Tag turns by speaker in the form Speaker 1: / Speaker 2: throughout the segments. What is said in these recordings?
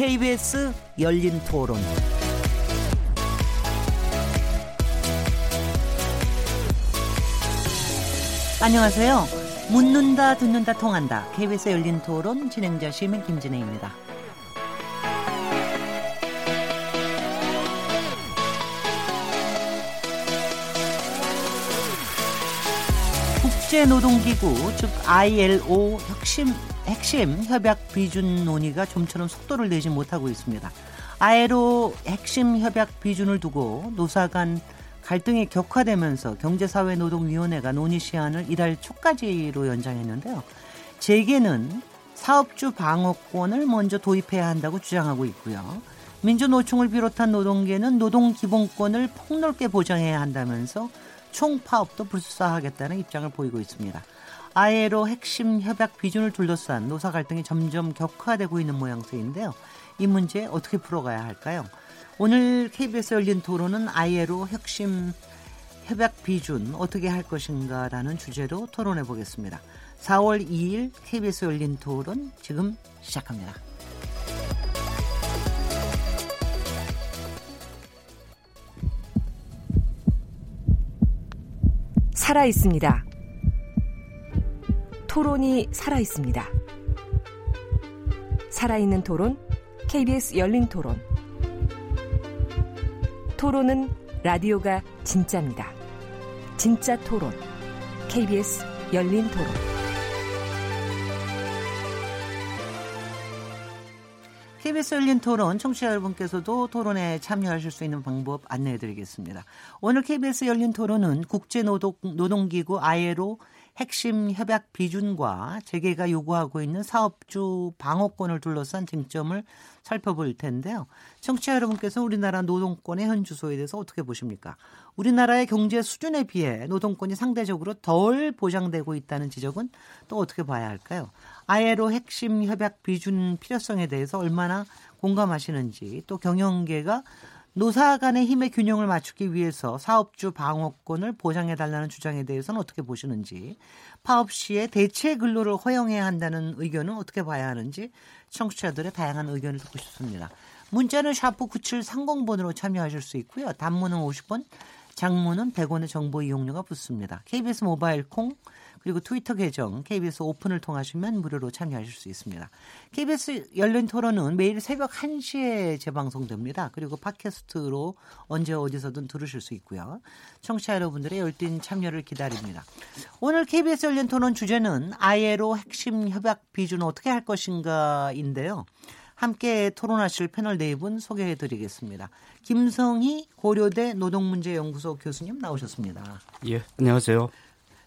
Speaker 1: KBS 열린 토론. 안녕하세요. 묻는다, 듣는다, 통한다. KBS 열린 토론 진행자 시민 김진혜입니다. 국제노동기구 즉 ILO 혁신 핵심 협약 비준 논의가 좀처럼 속도를 내지 못하고 있습니다. ILO 핵심 협약 비준을 두고 노사 간 갈등이 격화되면서 경제사회노동위원회가 논의 시한을 이달 초까지로 연장했는데요. 재계는 사업주 방어권을 먼저 도입해야 한다고 주장하고 있고요. 민주노총을 비롯한 노동계는 노동기본권을 폭넓게 보장해야 한다면서 총파업도 불사하겠다는 입장을 보이고 있습니다. 아예로 핵심 협약 비준을 둘러싼 노사 갈등이 점점 격화되고 있는 모양새인데요. 이 문제 어떻게 풀어가야 할까요? 오늘 KBS 열린 토론은 아예로 핵심 협약 비준 어떻게 할 것인가라는 주제로 토론해 보겠습니다. 4월 2일 KBS 열린 토론 지금 시작합니다.
Speaker 2: 살아 있습니다. 토론이 살아 있습니다. 살아있는 토론, KBS 열린 토론. 토론은 라디오가 진짜입니다. 진짜 토론, KBS 열린 토론.
Speaker 1: KBS 열린 토론 청취자 여러분께서도 토론에 참여하실 수 있는 방법 안내해 드리겠습니다. 오늘 KBS 열린 토론은 국제노동기구 ILO 핵심 협약 비준과 재계가 요구하고 있는 사업주 방어권을 둘러싼 쟁점을 살펴볼 텐데요. 청취자 여러분께서 우리나라 노동권의 현 주소에 대해서 어떻게 보십니까? 우리나라의 경제 수준에 비해 노동권이 상대적으로 덜 보장되고 있다는 지적은 또 어떻게 봐야 할까요? ILO 핵심 협약 비준 필요성에 대해서 얼마나 공감하시는지 또 경영계가 노사 간의 힘의 균형을 맞추기 위해서 사업주 방어권을 보장해 달라는 주장에 대해서는 어떻게 보시는지 파업 시에 대체 근로를 허용해야 한다는 의견은 어떻게 봐야 하는지 청취자들의 다양한 의견을 듣고 싶습니다. 문자는 샤프 9730번으로 참여하실 수 있고요. 단문은 50원, 장문은 100원의 정보 이용료가 붙습니다. KBS 모바일 콩 그리고 트위터 계정 KBS 오픈을 통하시면 무료로 참여하실 수 있습니다. KBS 열린 토론은 매일 새벽 1시에 재방송됩니다. 그리고 팟캐스트로 언제 어디서든 들으실 수 있고요. 청취자 여러분들의 열띤 참여를 기다립니다. 오늘 KBS 열린 토론 주제는 ILO 핵심 협약 비준 어떻게 할 것인가인데요. 함께 토론하실 패널 네 분 소개해 드리겠습니다. 김성희 고려대 노동문제연구소 교수님 나오셨습니다.
Speaker 3: 예, 안녕하세요.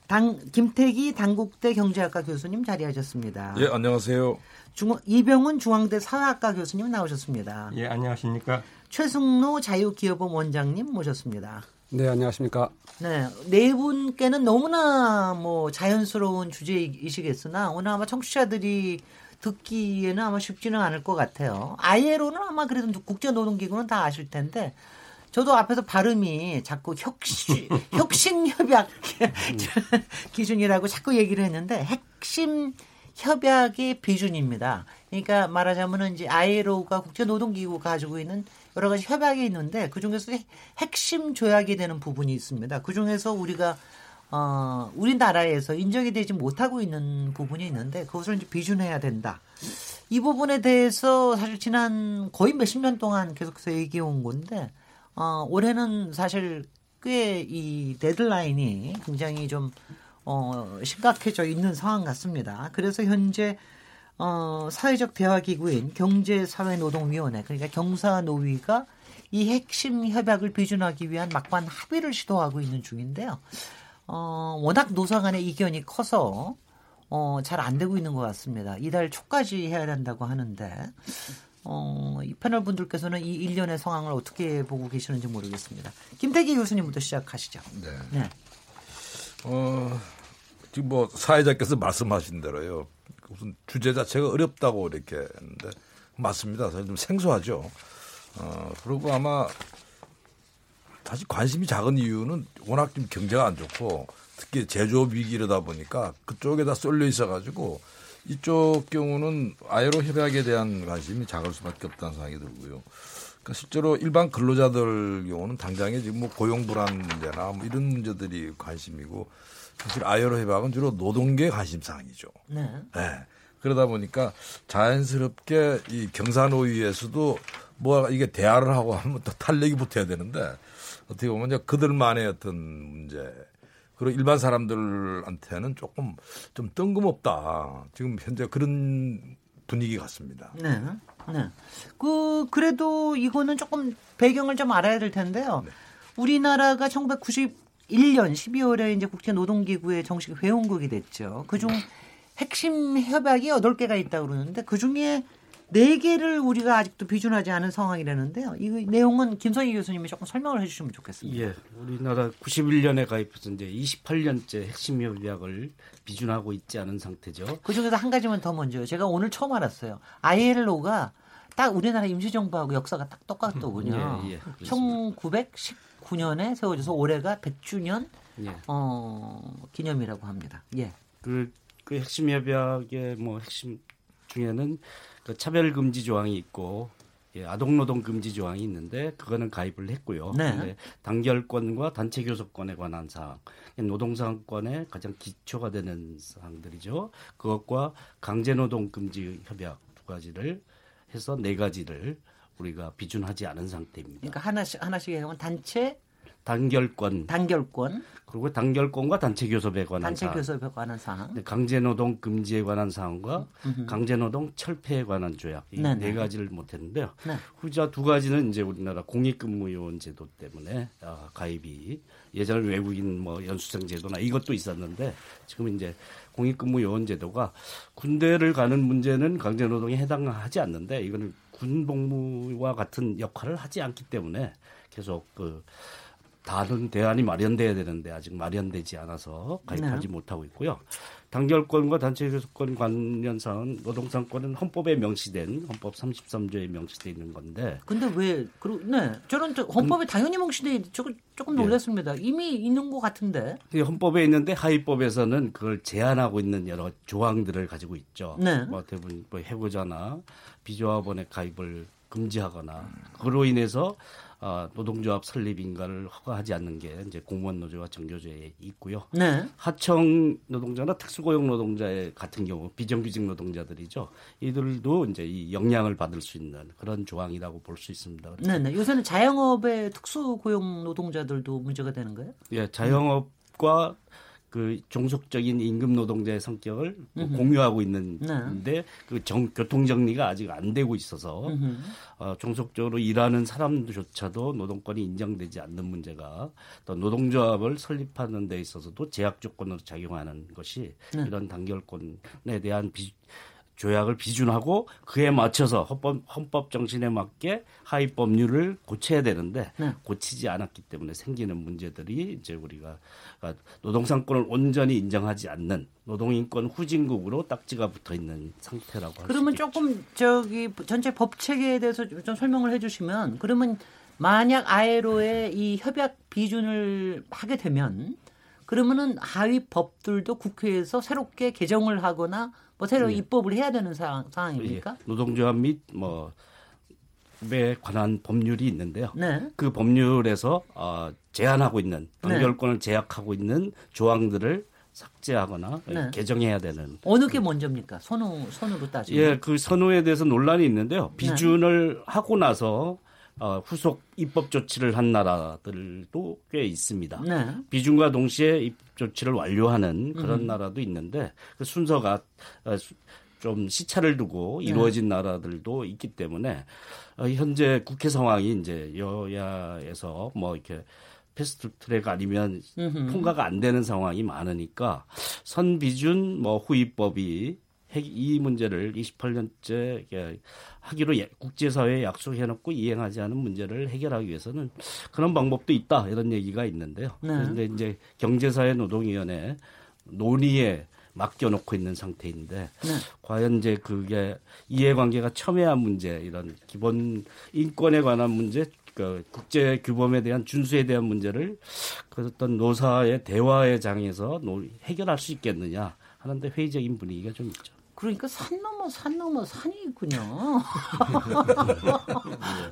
Speaker 1: 당 김태기 당국대 경제학과 교수님 자리하셨습니다.
Speaker 4: 예, 안녕하세요.
Speaker 1: 중, 이병훈 중앙대 사회학과 교수님 나오셨습니다.
Speaker 5: 예, 안녕하십니까.
Speaker 1: 최승로 자유기업원 원장님 모셨습니다.
Speaker 3: 네, 안녕하십니까.
Speaker 1: 네, 네 분께는 너무나 뭐 자연스러운 주제이시겠으나 오늘 아마 청취자들이 듣기에는 아마 쉽지는 않을 것 같아요. ILO는 아마 그래도 국제노동기구는 다 아실 텐데 저도 앞에서 발음이 자꾸 혁신, 혁신협약 기준이라고 자꾸 얘기를 했는데 핵심 협약의 비준입니다. 그러니까 말하자면은 이제 ILO가 국제노동기구 가지고 있는 여러 가지 협약이 있는데 그 중에서 핵심 조약이 되는 부분이 있습니다. 그 중에서 우리가 어, 우리나라에서 인정이 되지 못하고 있는 부분이 있는데 그것을 이제 비준해야 된다. 이 부분에 대해서 사실 지난 거의 몇십 년 동안 계속해서 얘기해 온 건데 어, 올해는 사실 꽤 이 데드라인이 굉장히 좀 어, 심각해져 있는 상황 같습니다. 그래서 현재 어, 사회적 대화기구인 경제사회노동위원회 그러니까 경사노위가 이 핵심 협약을 비준하기 위한 막판 합의를 시도하고 있는 중인데요. 어, 워낙 노사 간의 이견이 커서 어, 잘 안 되고 있는 것 같습니다. 이달 초까지 해야 된다고 하는데 어, 이 패널 분들께서는 이 일련의 상황을 어떻게 보고 계시는지 모르겠습니다. 김태기 교수님부터 시작하시죠.
Speaker 4: 네.
Speaker 1: 네.
Speaker 4: 어, 지금 뭐 사회자께서 말씀하신 대로요. 무슨 주제 자체가 어렵다고 이렇게 했는데 맞습니다. 사실 좀 생소하죠. 어, 그리고 아마 사실 관심이 작은 이유는 워낙 좀 경제가 안 좋고 특히 제조업 위기 이러다 보니까 그쪽에다 쏠려 있어가지고 이쪽 경우는 아이로 협약에 대한 관심이 작을 수밖에 없다는 생각이 들고요. 그러니까 실제로 일반 근로자들 경우는 당장에 지금 뭐 고용 불안 문제나 뭐 이런 문제들이 관심이고 사실 아이로 협약은 주로 노동계 관심 사항이죠.
Speaker 1: 네.
Speaker 4: 네. 그러다 보니까 자연스럽게 이 경사노위에서도 뭐 이게 대화를 하고 하면 또 탄력이 붙어야 되는데 어떻게 보면 이제 그들만의 어떤 문제 그리고 일반 사람들한테는 조금 좀 뜬금없다. 지금 현재 그런 분위기 같습니다.
Speaker 1: 네. 네. 그 그래도 이거는 조금 배경을 좀 알아야 될 텐데요.
Speaker 4: 네.
Speaker 1: 우리나라가 1991년 12월에 이제 국제 노동기구에 정식 회원국이 됐죠. 그중 핵심 협약이 8개가 있다고 그러는데 그중에 4개를 우리가 아직도 비준하지 않은 상황이라는데요. 이 내용은 김성희 교수님이 조금 설명을 해 주시면 좋겠습니다.
Speaker 3: 예. 우리나라 91년에 가입해서 이제 28년째 핵심 협약을 비준하고 있지 않은 상태죠.
Speaker 1: 그 중에서 한 가지만 더 먼저요. 제가 오늘 처음 알았어요. ILO가 딱 우리나라 임시정부하고 역사가 딱 똑같더군요.
Speaker 3: 예, 예,
Speaker 1: 1919년에 세워져서 올해가 100주년
Speaker 3: 예.
Speaker 1: 어, 기념이라고 합니다. 예.
Speaker 3: 그, 그 핵심 협약의 뭐 핵심 중에는 그 차별 금지 조항이 있고 예, 아동 노동 금지 조항이 있는데 그거는 가입을 했고요.
Speaker 1: 네.
Speaker 3: 단결권과 단체 교섭권에 관한 사항, 노동상권의 가장 기초가 되는 사항들이죠. 그것과 강제 노동 금지 협약 두 가지를 해서 네 가지를 우리가 비준하지 않은 상태입니다.
Speaker 1: 그러니까 하나씩 하나씩 해온 단체
Speaker 3: 단결권
Speaker 1: 단결권,
Speaker 3: 그리고 단결권과 단체 교섭에 관한
Speaker 1: 단체
Speaker 3: 사항,
Speaker 1: 교섭에 관한 사항.
Speaker 3: 네, 강제노동 금지에 관한 사항과 강제노동 철폐에 관한 조약 이
Speaker 1: 네네.
Speaker 3: 네 가지를 못했는데요.
Speaker 1: 네.
Speaker 3: 후자 두 가지는 이제 우리나라 공익근무요원 제도 때문에 아, 가입이 예전에 외국인 뭐 연수생 제도나 이것도 있었는데 지금 이제 공익근무요원 제도가 군대를 가는 문제는 강제노동에 해당하지 않는데 이거는 군복무와 같은 역할을 하지 않기 때문에 계속 그 다른 대안이 마련돼야 되는데 아직 마련되지 않아서 가입하지
Speaker 1: 네.
Speaker 3: 못하고 있고요. 단결권과 단체 교섭권 관련 사항은 노동상권은 헌법에 명시된 헌법 33조에 명시돼 있는 건데
Speaker 1: 근데 왜 그러 네 저는 저 헌법에 당연히 명시돼 있- 조금 조금
Speaker 3: 예.
Speaker 1: 놀랐습니다. 이미 있는 것 같은데.
Speaker 3: 이 헌법에 있는데 하위법에서는 그걸 제한하고 있는 여러 조항들을 가지고 있죠.
Speaker 1: 네.
Speaker 3: 뭐 대부분 뭐 해고자나 비조합원의 가입을 금지하거나 그로 인해서 아, 노동조합 설립 인가를 허가하지 않는 게 이제 공무원 노조와 정교조에 있고요.
Speaker 1: 네.
Speaker 3: 하청 노동자나 특수고용 노동자 같은 경우 비정규직 노동자들이죠. 이들도 이제 이 영향을 받을 수 있는 그런 조항이라고 볼 수 있습니다. 그래서
Speaker 1: 네네. 요새는 자영업의 특수 고용 노동자들도 문제가 되는 거예요?
Speaker 3: 예, 자영업 과 그 종속적인 임금 노동자의 성격을 뭐 공유하고 있는데 그 정, 교통 정리가 아직 안 되고 있어서 어, 종속적으로 일하는 사람조차도 노동권이 인정되지 않는 문제가 또 노동조합을 설립하는 데 있어서도 제약 조건으로 작용하는 것이 이런 단결권에 대한 비, 조약을 비준하고 그에 맞춰서 헌법, 헌법 정신에 맞게 하위 법률을 고쳐야 되는데
Speaker 1: 네.
Speaker 3: 고치지 않았기 때문에 생기는 문제들이 이제 우리가 아, 노동상권을 온전히 인정하지 않는 노동인권 후진국으로 딱지가 붙어 있는 상태라고 할수
Speaker 1: 그러면. 조금 저기 전체 법 체계에 대해서 좀 설명을 해주시면 그러면 만약 아에로의 이 협약 비준을 하게 되면 그러면은 하위 법들도 국회에서 새롭게 개정을 하거나 뭐 새로 입법을 해야 되는 상황, 상황 입니까?
Speaker 3: 예, 노동조합 및 뭐 에 관한 법률이 있는데요.
Speaker 1: 네.
Speaker 3: 그 법률에서 어, 제한하고 있는 단결권을 제약하고 있는 조항들을 삭제하거나
Speaker 1: 네.
Speaker 3: 개정해야 되는
Speaker 1: 어느 게 먼저입니까? 선우 선으로 따지면.
Speaker 3: 예, 그 선호에 대해서 논란이 있는데요. 비준을 하고 나서 어, 후속 입법 조치를 한 나라들도 꽤 있습니다.
Speaker 1: 네.
Speaker 3: 비준과 동시에 입법 조치를 완료하는 그런 나라도 있는데 그 순서가 어, 수- 좀 시차를 두고 이루어진 나라들도 있기 때문에 어, 현재 국회 상황이 이제 여야에서 뭐 이렇게 패스트 트랙 아니면 통과가 안 되는 상황이 많으니까 선비준 뭐 후입법이 핵- 이 문제를 28년째 하기로 예- 국제사회에 약속해놓고 이행하지 않은 문제를 해결하기 위해서는 그런 방법도 있다 이런 얘기가 있는데요.
Speaker 1: 네.
Speaker 3: 그런데 이제 경제사회 노동위원회 논의에 맡겨놓고 있는 상태인데
Speaker 1: 네.
Speaker 3: 과연 이제 그게 이해관계가 첨예한 문제 이런 기본 인권에 관한 문제 그 국제 규범에 대한 준수에 대한 문제를 그 어떤 노사의 대화의 장에서 논- 해결할 수 있겠느냐 하는데 회의적인 분위기가 좀 있죠.
Speaker 1: 그러니까 산 넘어 산 넘어 산이 있군요.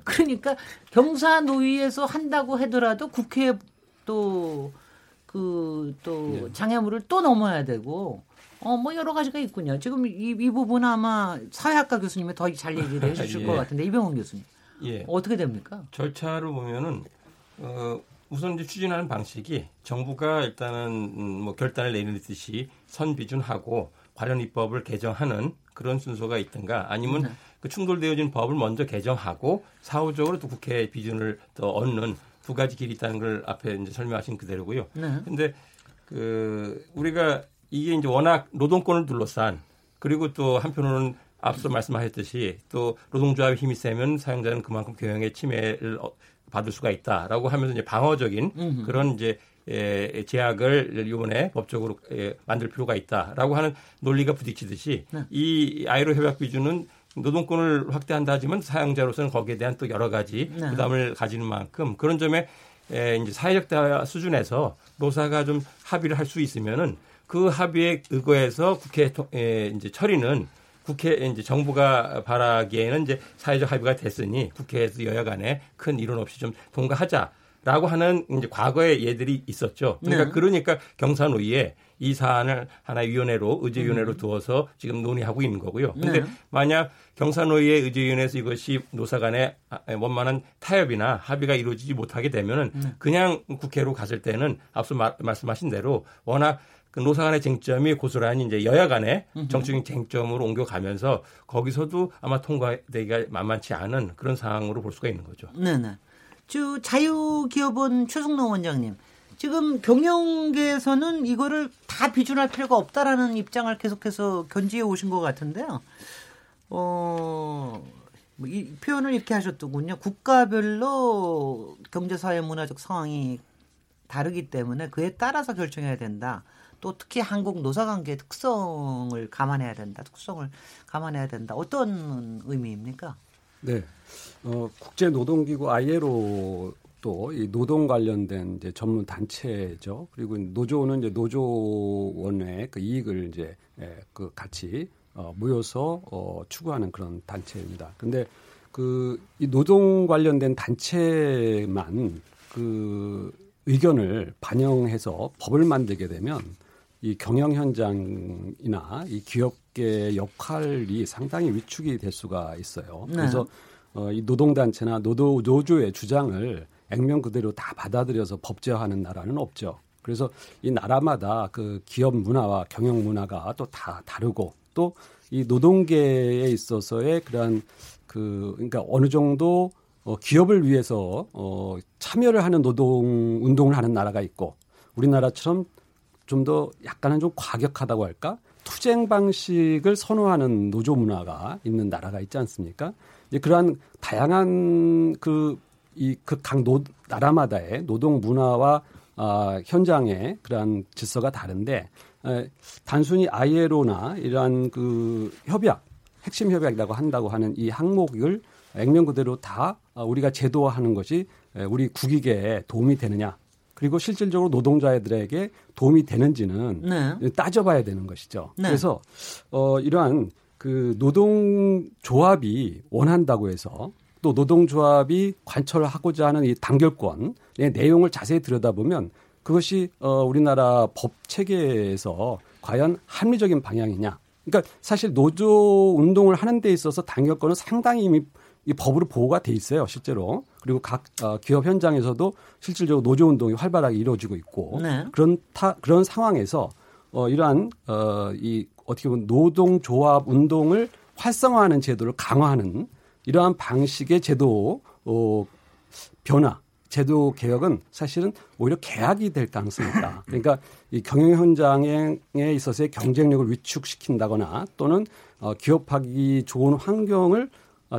Speaker 1: 그러니까 경사 노위에서 한다고 하더라도 국회 또그 또 장애물을 또 넘어야 되고 어 뭐 여러 가지가 있군요. 지금 이, 이 부분 아마 사회학과 교수님이 더 잘 얘기를 해주실
Speaker 5: 예.
Speaker 1: 것 같은데 이병헌 교수님
Speaker 5: 예.
Speaker 1: 어떻게 됩니까?
Speaker 5: 절차로 보면은 어, 우선 이제 추진하는 방식이 정부가 일단은 음, 뭐 결단을 내리듯이 선비준하고 관련 입법을 개정하는 그런 순서가 있든가 아니면
Speaker 1: 네.
Speaker 5: 그 충돌되어진 법을 먼저 개정하고 사후적으로 또 국회 비준을 더 얻는 두 가지 길이 있다는 걸 앞에 이제 설명하신 그대로고요.
Speaker 1: 네.
Speaker 5: 근데 그 우리가 이게 이제 워낙 노동권을 둘러싼 그리고 또 한편으로는 앞서 말씀하셨듯이 또 노동조합의 힘이 세면 사용자는 그만큼 교양의 침해를 어- 받을 수가 있다라고 하면서 이제 방어적인 그런 이제 에, 제약을 이번에 법적으로 에, 만들 필요가 있다라고 하는 논리가 부딪히듯이 이 아이로 협약 비준은 노동권을 확대한다 하지만 사용자로서는 거기에 대한 또 여러 가지
Speaker 1: 네.
Speaker 5: 부담을 가지는 만큼 그런 점에 에, 이제 사회적 대화 수준에서 노사가 좀 합의를 할 수 있으면은 그 합의에 의거해서 국회 통- 에, 이제 처리는 국회 이제 정부가 바라기에는 이제 사회적 합의가 됐으니 국회에서 여야 간에 큰 이론 없이 좀 통과하자 라고 하는 이제 과거의 예들이 있었죠. 그러니까
Speaker 1: 네.
Speaker 5: 그러니까 경사노위에 이 사안을 하나의 위원회로
Speaker 1: 음.
Speaker 5: 의제위원회로 두어서 지금 논의하고 있는 거고요. 근데
Speaker 1: 네.
Speaker 5: 만약 경사노위의 의제위원회에서 이것이 노사 간의 아, 원만한 타협이나 합의가 이루어지지 못하게 되면은
Speaker 1: 네.
Speaker 5: 그냥 국회로 갔을 때는 앞서 마- 말씀하신 대로 워낙 그 노사 간의 쟁점이 고스란히 이제 여야 간의 정치적인 쟁점으로 옮겨가면서 거기서도 아마 통과되기가 만만치 않은 그런 상황으로 볼 수가 있는 거죠.
Speaker 1: 네네. 주 자유기업원 최승동 원장님. 지금 경영계에서는 이거를 다 비준할 필요가 없다라는 입장을 계속해서 견지해 오신 것 같은데요. 어, 뭐이 표현을 이렇게 하셨더군요. 국가별로 경제사회 문화적 상황이 다르기 때문에 그에 따라서 결정해야 된다. 또 특히 한국 노사관계의 특성을 감안해야 된다. 특성을 감안해야 된다. 어떤 의미입니까?
Speaker 6: 네. 어, 국제노동기구 ILO도 이 노동 관련된 이제 전문 단체죠. 그리고 노조는 이제 노조원의 그 이익을 이제 예, 그 같이 어, 모여서 어, 추구하는 그런 단체입니다. 근데 그 이 노동 관련된 단체만 그 의견을 반영해서 법을 만들게 되면 이 경영 현장이나 이 기업 계 역할이 상당히 위축이 될 수가 있어요.
Speaker 1: 네.
Speaker 6: 그래서 어, 이 노동단체나 노도, 노조의 주장을 액면 그대로 다 받아들여서 법제화하는 나라는 없죠. 그래서 이 나라마다 그 기업 문화와 경영 문화가 또 다 다르고 또 이 노동계에 있어서의 그러한 그 그러니까 어느 정도 어, 기업을 위해서 어, 참여를 하는 노동 운동을 하는 나라가 있고 우리나라처럼 좀 더 약간은 좀 과격하다고 할까 투쟁 방식을 선호하는 노조 문화가 있는 나라가 있지 않습니까? 이제 그러한 다양한 그 이 그각 나라마다의 노동 문화와 아, 현장의 그러한 질서가 다른데 에, 단순히 ILO나 이러한 그 협약 핵심 협약이라고 한다고 하는 이 항목을 액면 그대로 다 아, 우리가 제도화하는 것이 에, 우리 국익에 도움이 되느냐 그리고 실질적으로 노동자들에게 도움이 되는지는
Speaker 1: 네.
Speaker 6: 따져봐야 되는 것이죠.
Speaker 1: 네.
Speaker 6: 그래서 어 이러한 그 노동 조합이 원한다고 해서 또 노동조합이 관철하고자 하는 이 단결권의 내용을 자세히 들여다보면 그것이 어 우리나라 법 체계에서 과연 합리적인 방향이냐. 그러니까 사실 노조 운동을 하는 데 있어서 단결권은 상당히 이미 이 법으로 보호가 돼 있어요, 실제로. 그리고 각 어, 기업 현장에서도 실질적으로 노조 운동이 활발하게 이루어지고 있고
Speaker 1: 네.
Speaker 6: 그런 타, 그런 상황에서 어, 이러한 어, 이 어떻게 보면 노동 조합 운동을 활성화하는 제도를 강화하는 이러한 방식의 제도 어, 변화, 제도 개혁은 사실은 오히려 계약이 될 가능성이 있다. 그러니까 이 경영 현장에 있어서의 경쟁력을 위축시킨다거나 또는 어, 기업하기 좋은 환경을 어,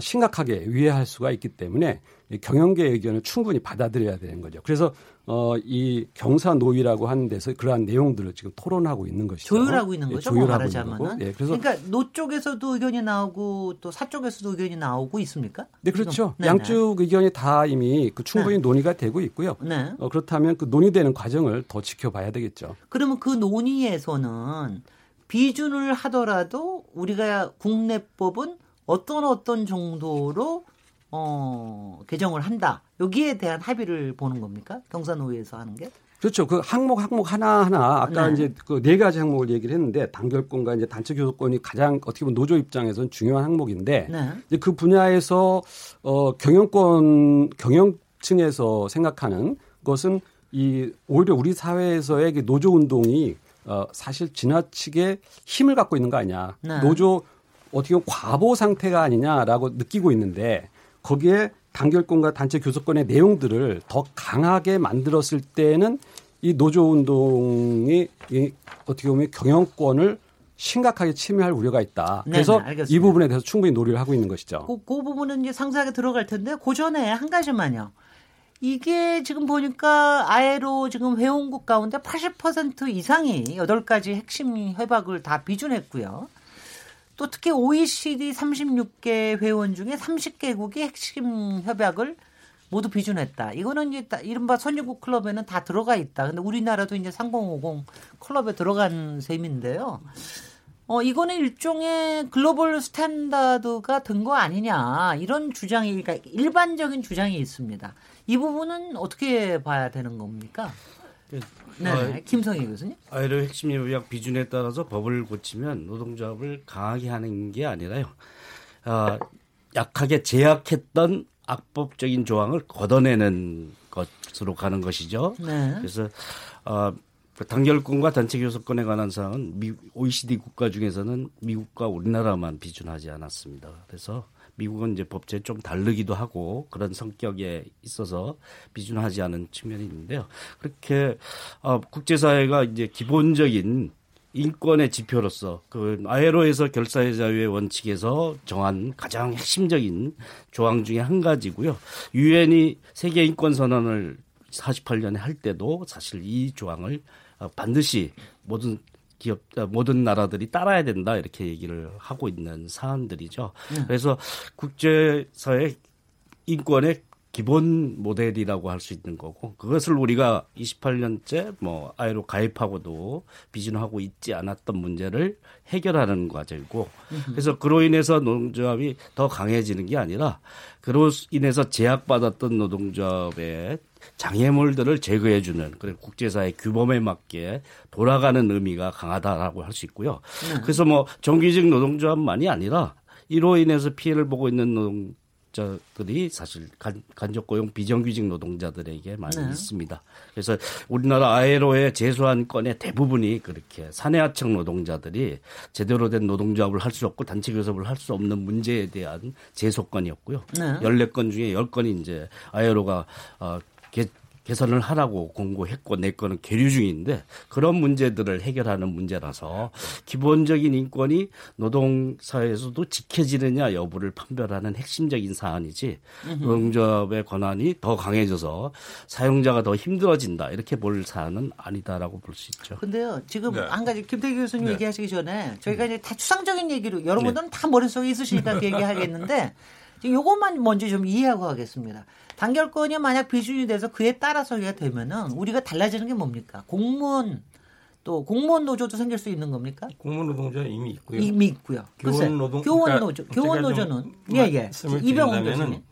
Speaker 6: 심각하게 위해할 수가 있기 때문에 이 경영계 의견을 충분히 받아들여야 되는 거죠. 그래서 어, 이 경사 노위라고 하는 데서 그러한 내용들을 지금 토론하고 있는 것이죠.
Speaker 1: 조율하고 있는
Speaker 6: 예,
Speaker 1: 거죠. 뭐
Speaker 6: 조율하고 있는. 거고. 예, 그래서
Speaker 1: 그러니까 노 쪽에서도 의견이 나오고 또 사 쪽에서도 의견이 나오고 있습니까?
Speaker 6: 네, 그렇죠. 양쪽 의견이 다 이미 그 충분히
Speaker 1: 네.
Speaker 6: 논의가 되고 있고요.
Speaker 1: 네.
Speaker 6: 어, 그렇다면 그 논의되는 과정을 더 지켜봐야 되겠죠.
Speaker 1: 그러면 그 논의에서는 비준을 하더라도 우리가 국내법은 어떤 어떤 정도로 어, 개정을 한다. 여기에 대한 합의를 보는 겁니까? 경사노위에서 하는 게?
Speaker 6: 그렇죠. 그 항목 항목 하나 하나 아까
Speaker 1: 네.
Speaker 6: 이제 그 네 가지 항목을 얘기를 했는데 단결권과 이제 단체 교섭권이 가장 어떻게 보면 노조 입장에서는 중요한 항목인데
Speaker 1: 네.
Speaker 6: 이제 그 분야에서 어 경영권 경영층에서 생각하는 것은 이 오히려 우리 사회에서의 그 노조 운동이 어 사실 지나치게 힘을 갖고 있는 거 아니냐.
Speaker 1: 네.
Speaker 6: 노조 어떻게 보면 과보 상태가 아니냐라고 느끼고 있는데 거기에 단결권과 단체 교섭권의 내용들을 더 강하게 만들었을 때는 이 노조 운동이 이 어떻게 보면 경영권을 심각하게 침해할 우려가 있다.
Speaker 1: 네,
Speaker 6: 그래서
Speaker 1: 네, 알겠습니다.
Speaker 6: 이 부분에 대해서 충분히 논의를 하고 있는 것이죠.
Speaker 1: 그, 그 부분은 이제 상세하게 들어갈 텐데 그 전에 한 가지만요. 이게 지금 보니까 ILO 지금 회원국 가운데 80% 이상이 8가지 핵심 협약을 다 비준했고요. 또 특히 OECD 36개 회원 중에 30개국이 핵심 협약을 모두 비준했다. 이거는 이제 다 이른바 선진국 클럽에는 다 들어가 있다. 근데 우리나라도 이제 3050 클럽에 들어간 셈인데요. 어, 이거는 일종의 global standard가 된 거 아니냐. 이런 주장이, 그러니까 일반적인 주장이 있습니다. 이 부분은 어떻게 봐야 되는 겁니까? 네,
Speaker 3: 어,
Speaker 1: 김성희 교수님.
Speaker 3: 아이로 핵심 협약 비준에 따라서 법을 고치면 노동조합을 강하게 하는 게 아니라요. 어, 약하게 제약했던 악법적인 조항을 걷어내는 것으로 가는 것이죠.
Speaker 1: 네.
Speaker 3: 그래서 어, 단결권과 단체 교섭권에 관한 사항은 미, OECD 국가 중에서는 미국과 우리나라만 비준하지 않았습니다. 그래서 미국은 이제 법chế 좀 다르기도 하고 그런 성격에 있어서 비준하지 않은 측면이 있는데요. 그렇게 어, 국제사회가 이제 기본적인 인권의 지표로서 그 아에로에서 결사의 자유의 원칙에서 정한 가장 핵심적인 조항 중에 한 가지고요. 유엔이 세계 인권 선언을 48년에 할 때도 사실 이 조항을 어, 반드시 모든 기업 어, 모든 나라들이 따라야 된다 이렇게 얘기를 하고 있는 사안들이죠. 그래서 국제사회 인권의 기본 모델이라고 할 수 있는 거고 그것을 우리가 28년째 뭐 아이로 가입하고도 비준하고 있지 않았던 문제를 해결하는 과정이고 그래서 그로 인해서 노동조합이 더 강해지는 게 아니라 그로 인해서 제약받았던 노동조합의 장애물들을 제거해주는 그런 국제사회 규범에 맞게 돌아가는 의미가 강하다라고 할 수 있고요. 그래서 뭐 정규직 노동조합만이 아니라 이로 인해서 피해를 보고 있는 노동 자들이 사실 간, 간접고용 비정규직 노동자들에게 많이
Speaker 1: 네.
Speaker 3: 있습니다. 그래서 우리나라 아에로의 제소한 건의 대부분이 그렇게 사내하청 노동자들이 제대로 된 노동조합을 할 수 없고 단체 교섭을 할 수 없는 문제에 대한 제소건이었고요.
Speaker 1: 네.
Speaker 3: 14건 중에 10건이 이제 아에로가 어, 개, 개선을 하라고 공고했고 내 건은 계류 중인데 그런 문제들을 해결하는 문제라서 기본적인 인권이 노동사회에서도 지켜지느냐 여부를 판별하는 핵심적인 사안이지 노동조합의 권한이 더 강해져서 사용자가 더 힘들어진다 이렇게 볼 사안은 아니다라고 볼 수 있죠.
Speaker 1: 근데요, 지금
Speaker 4: 네.
Speaker 1: 한 가지 김태기 교수님
Speaker 4: 네.
Speaker 1: 얘기하시기 전에 저희가 이제 다 추상적인 얘기로 여러분들은 다 머릿속에 있으시니까 그 얘기하겠는데 지금 요것만 먼저 좀 이해하고 하겠습니다. 단결권이 만약 비준이 돼서 그에 따라서 이게 되면은 우리가 달라지는 게 뭡니까? 공무원 또 공무원 노조도 생길 수 있는 겁니까?
Speaker 5: 공무원 노동자 이미 있고요.
Speaker 1: 이미 있고요.
Speaker 5: 교원 노동
Speaker 1: 교원
Speaker 5: 그러니까
Speaker 1: 노조, 교원 노조는 예예 이병훈
Speaker 5: 드린다면은
Speaker 1: 교수님.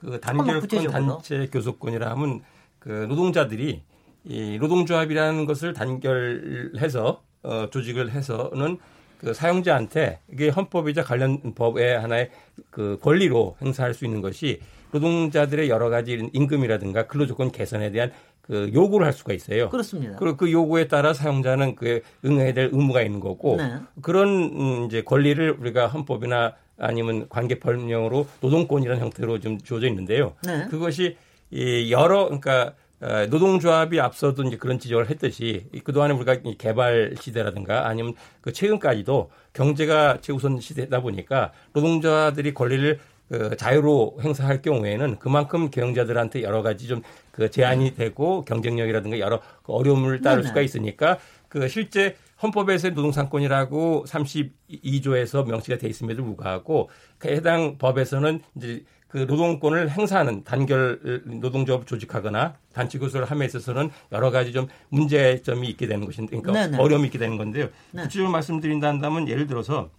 Speaker 5: 그 단결권. 단체 교섭권이라 하면 그 노동자들이 이 노동조합이라는 것을 단결해서 어, 조직을 해서는 그 사용자한테 이게 헌법이자 관련 법의 하나의 그 권리로 행사할 수 있는 것이 노동자들의 여러 가지 임금이라든가 근로조건 개선에 대한 그 요구를 할 수가 있어요.
Speaker 1: 그렇습니다.
Speaker 5: 그리고 그 요구에 따라 사용자는 그 응해야 될 의무가 있는 거고
Speaker 1: 네.
Speaker 5: 그런 음, 이제 권리를 우리가 헌법이나 아니면 관계 법령으로 노동권이라는 형태로 좀 주어져 있는데요.
Speaker 1: 네.
Speaker 5: 그것이 이 여러 그러니까 어, 노동조합이 앞서도 이제 그런 지적을 했듯이 그동안에 우리가 이 개발 시대라든가 아니면 그 최근까지도 경제가 최우선 시대다 보니까 노동자들이 권리를 그 자유로 행사할 경우에는 그만큼 경영자들한테 여러 가지 좀 그 제한이 되고 경쟁력이라든가 여러 그 어려움을 따를
Speaker 1: 네네.
Speaker 5: 수가 있으니까 그 실제 헌법에서의 노동상권이라고 32조에서 명시가 돼 있음에도 불구하고 그 해당 법에서는 이제 그 노동권을 행사하는 단결 노동조합 조직하거나 단체 교섭을 함에 있어서는 여러 가지 좀 문제점이 있게 되는 것인데 그러니까
Speaker 1: 네네.
Speaker 5: 어려움이 있게 되는 건데요.
Speaker 1: 네.
Speaker 5: 구체적으로 말씀드린다 한다면 예를 들어서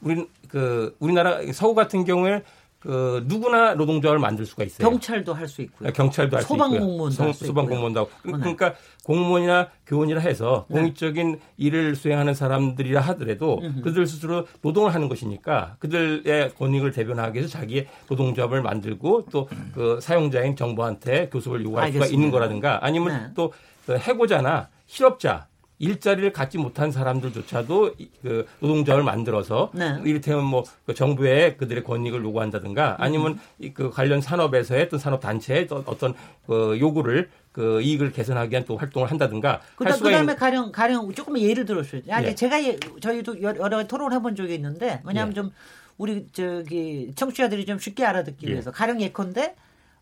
Speaker 5: 우리 그 우리나라 서구 같은 경우에 그 누구나 노동조합을 만들 수가 있어요.
Speaker 1: 경찰도 할 수 있고요.
Speaker 5: 경찰도 할 수 있고요.
Speaker 1: 소방공무원도 할수 있고요.
Speaker 5: 소방공무원도 하고.
Speaker 1: 네.
Speaker 5: 그러니까 공무원이나 교원이라 해서
Speaker 1: 네.
Speaker 5: 공익적인 일을 수행하는 사람들이라 하더라도 그들 스스로 노동을 하는 것이니까 그들의 권익을 대변하기 위해서 자기의 노동조합을 만들고 또 그 사용자인 정부한테 교섭을 요구할 수가
Speaker 1: 알겠습니다.
Speaker 5: 있는 거라든가 아니면
Speaker 1: 네.
Speaker 5: 또그 해고자나 실업자 일자리를 갖지 못한 사람들조차도 이- 그 노동조합을 만들어서
Speaker 1: 네.
Speaker 5: 이를테면 뭐그 정부에 그들의 권익을 요구한다든가 아니면 이그 관련 산업에서의 어떤 산업 단체의 또 어떤 그 요구를 그 이익을 개선하기 위한 또 활동을 한다든가 할
Speaker 1: 그다,
Speaker 5: 수가
Speaker 1: 그다음에 가령 가령 조금 예를 들어주세요. 아니
Speaker 5: 예.
Speaker 1: 제가 예, 저희도 여러, 토론을 해본 적이 있는데 왜냐하면
Speaker 5: 예.
Speaker 1: 좀 우리 저기 청취자들이 좀 쉽게 알아듣기
Speaker 5: 예.
Speaker 1: 위해서 가령 예컨대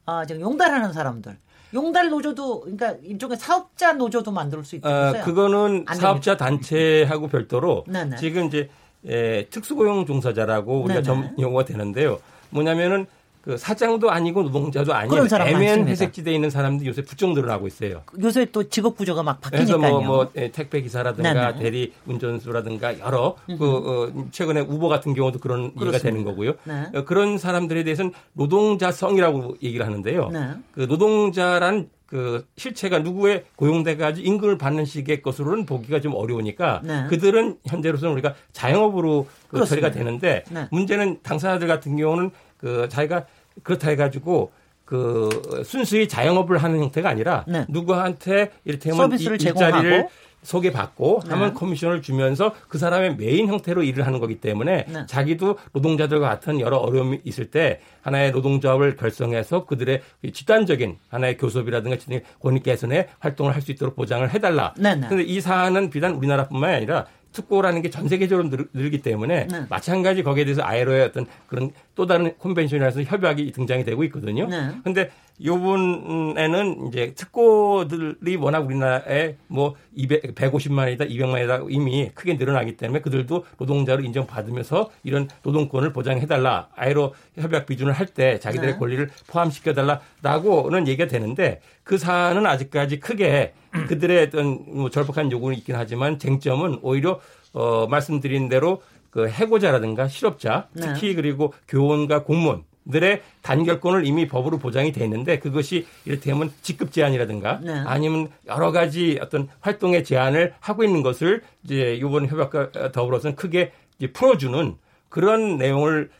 Speaker 1: 아 지금 용달하는 사람들 용달 노조도 그러니까 일종의 사업자 노조도 만들 수 있다면서요?
Speaker 5: 어, 그거는
Speaker 1: 안
Speaker 5: 사업자 단체하고 별도로
Speaker 1: 네네.
Speaker 5: 지금 이제 에, 특수고용 종사자라고 우리가
Speaker 1: 네네.
Speaker 5: 전 용어가 되는데요. 뭐냐면은 그 사장도 아니고 노동자도 아닌
Speaker 1: 그런 사람
Speaker 5: 애매한. 회색지대에 있는 사람들이 요새 부쩍 늘어나고 있어요.
Speaker 1: 요새 또 직업 구조가 막
Speaker 5: 그래서
Speaker 1: 바뀌니까요.
Speaker 5: 뭐, 뭐 예, 택배 기사라든가
Speaker 1: 네네.
Speaker 5: 대리 운전수라든가 여러 그 어, 최근에 우버 같은 경우도 그런 얘기가
Speaker 1: 그렇습니다.
Speaker 5: 되는 거고요.
Speaker 1: 네.
Speaker 5: 어, 그런 사람들에 대해서는 노동자성이라고 얘기를 하는데요.
Speaker 1: 네.
Speaker 5: 그 노동자란 그 실체가 누구의 고용돼 가지고 임금을 받는 식의 것으로는 보기가 좀 어려우니까
Speaker 1: 네.
Speaker 5: 그들은 현재로서는 우리가 자영업으로 그. 처리가 되는데
Speaker 1: 네.
Speaker 5: 문제는 당사자들 같은 경우는 그 자기가 그렇다 해가지고 그 순수히 자영업을 하는 형태가 아니라
Speaker 1: 네.
Speaker 5: 누구한테 이를테면
Speaker 1: 서비스를
Speaker 5: 이-
Speaker 1: 제공하고.
Speaker 5: 일자리를 소개받고
Speaker 1: 네.
Speaker 5: 하면 커미션을 주면서 그 사람의 메인 형태로 일을 하는 거기 때문에
Speaker 1: 네.
Speaker 5: 자기도 노동자들과 같은 여러 어려움이 있을 때 하나의 노동조합을 결성해서 그들의 이 집단적인 하나의 교섭이라든가 권익 개선에 활동을 할 수 있도록 보장을 해달라.
Speaker 1: 네, 네.
Speaker 5: 그런데 이 사안은 비단 우리나라뿐만 아니라 특고라는 게 전 세계적으로 늘, 늘기 때문에
Speaker 1: 네.
Speaker 5: 마찬가지 거기에 대해서 ILO의 어떤 그런 또 다른 컨벤션이라서 협약이 등장이 되고 있거든요.
Speaker 1: 네.
Speaker 5: 근데 요번에는 이제 특고들이 워낙 우리나라에 뭐 200, 150만이다, 200만이다 이미 크게 늘어나기 때문에 그들도 노동자로 인정받으면서 이런 노동권을 보장해달라. 아이로 협약 비준을 할 때 자기들의
Speaker 1: 네.
Speaker 5: 권리를 포함시켜달라라고는 얘기가 되는데 그 사안은 아직까지 크게 그들의 어떤 뭐 절박한 요구는 있긴 하지만 쟁점은 오히려 어, 말씀드린 대로 그 해고자라든가 실업자
Speaker 1: 네.
Speaker 5: 특히 그리고 교원과 공무원 들의 단결권을 이미 법으로 보장이 돼 있는데 그것이 이를테면 직급 제한이라든가
Speaker 1: 네.
Speaker 5: 아니면 여러 가지 어떤 활동의 제한을 하고 있는 것을 이제 이번 협약과 더불어서는 크게 풀어주는 그런 내용을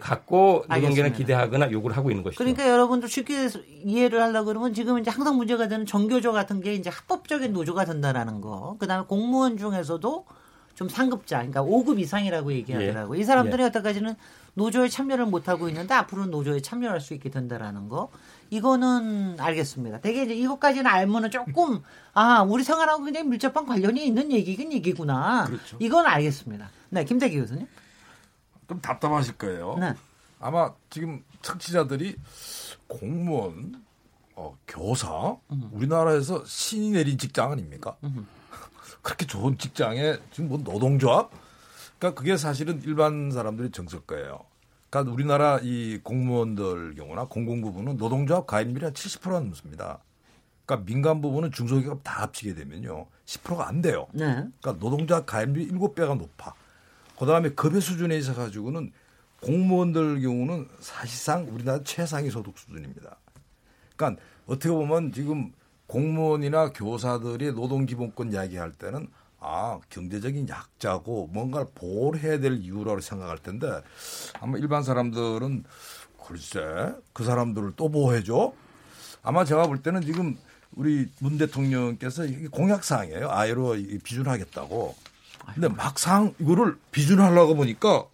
Speaker 5: 갖고 노동계는. 기대하거나 요구를 하고 있는 것이죠.
Speaker 1: 그러니까 여러분들 쉽게 이해를 하려고 그러면 지금 이제 항상 문제가 되는 정교조 같은 게 이제 합법적인 노조가 된다라는 거. 그다음에 공무원 중에서도 좀 상급자, 그러니까 5급 이상이라고 얘기하더라고요.
Speaker 5: 예.
Speaker 1: 이 사람들이 여태까지는 노조에 참여를 못 하고 있는데 앞으로는 노조에 참여할 수 있게 된다라는 거. 이거는 알겠습니다. 되게 이제 이것까지는 알면은 조금 아 우리 생활하고 굉장히 밀접한 관련이 있는 얘기긴 얘기구나.
Speaker 4: 그렇죠.
Speaker 1: 이건 알겠습니다. 네, 김대기 교수님.
Speaker 4: 좀 답답하실 거예요.
Speaker 1: 네.
Speaker 4: 아마 지금 청취자들이 공무원, 어, 교사, 우리나라에서 신이 내린 직장 아닙니까? 그렇게 좋은 직장에 지금 뭐 노동조합? 그러니까 그게 사실은 일반 사람들이 정석 거예요. 그러니까 우리나라 이 공무원들 경우나 공공 부분은 노동조합 가입률이 한 70%가 넘습니다. 그러니까 민간 부분은 중소기업 다 합치게 되면요. 10%가 안 돼요.
Speaker 1: 네.
Speaker 4: 그러니까 노동자 가입률이 7배가 높아. 그다음에 급여 수준에 있어 가지고는 공무원들 경우는 사실상 우리나라 최상위 소득 수준입니다. 그러니까 어떻게 보면 지금 공무원이나 교사들이 노동 기본권 이야기할 때는 아 경제적인 약자고 뭔가를 보호를 해야 될 이유라고 생각할 텐데 아마 일반 사람들은 글쎄 그 사람들을 또 보호해줘? 아마 제가 볼 때는 지금 우리 문 대통령께서 공약 사항이에요. 아예로 비준하겠다고. 근데 막상 이거를 비준하려고 보니까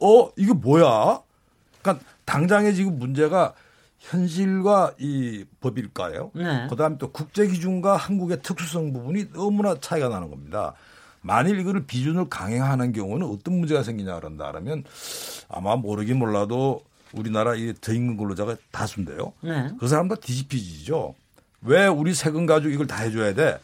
Speaker 4: 어 이게 뭐야? 그러니까 당장에 지금 문제가 현실과 이 법일까요?
Speaker 1: 네.
Speaker 4: 그다음에 또 국제 기준과 한국의 특수성 부분이 너무나 차이가 나는 겁니다. 만일 이거를 비준을 강행하는 경우는 어떤 문제가 생기냐 그런다 그러면 아마 모르긴 몰라도 우리나라 이 저임금 근로자가 다수인데요.
Speaker 1: 네.
Speaker 4: 그 사람도 뒤집히지죠. 왜 우리 세금 가지고 이걸 다 해줘야 돼?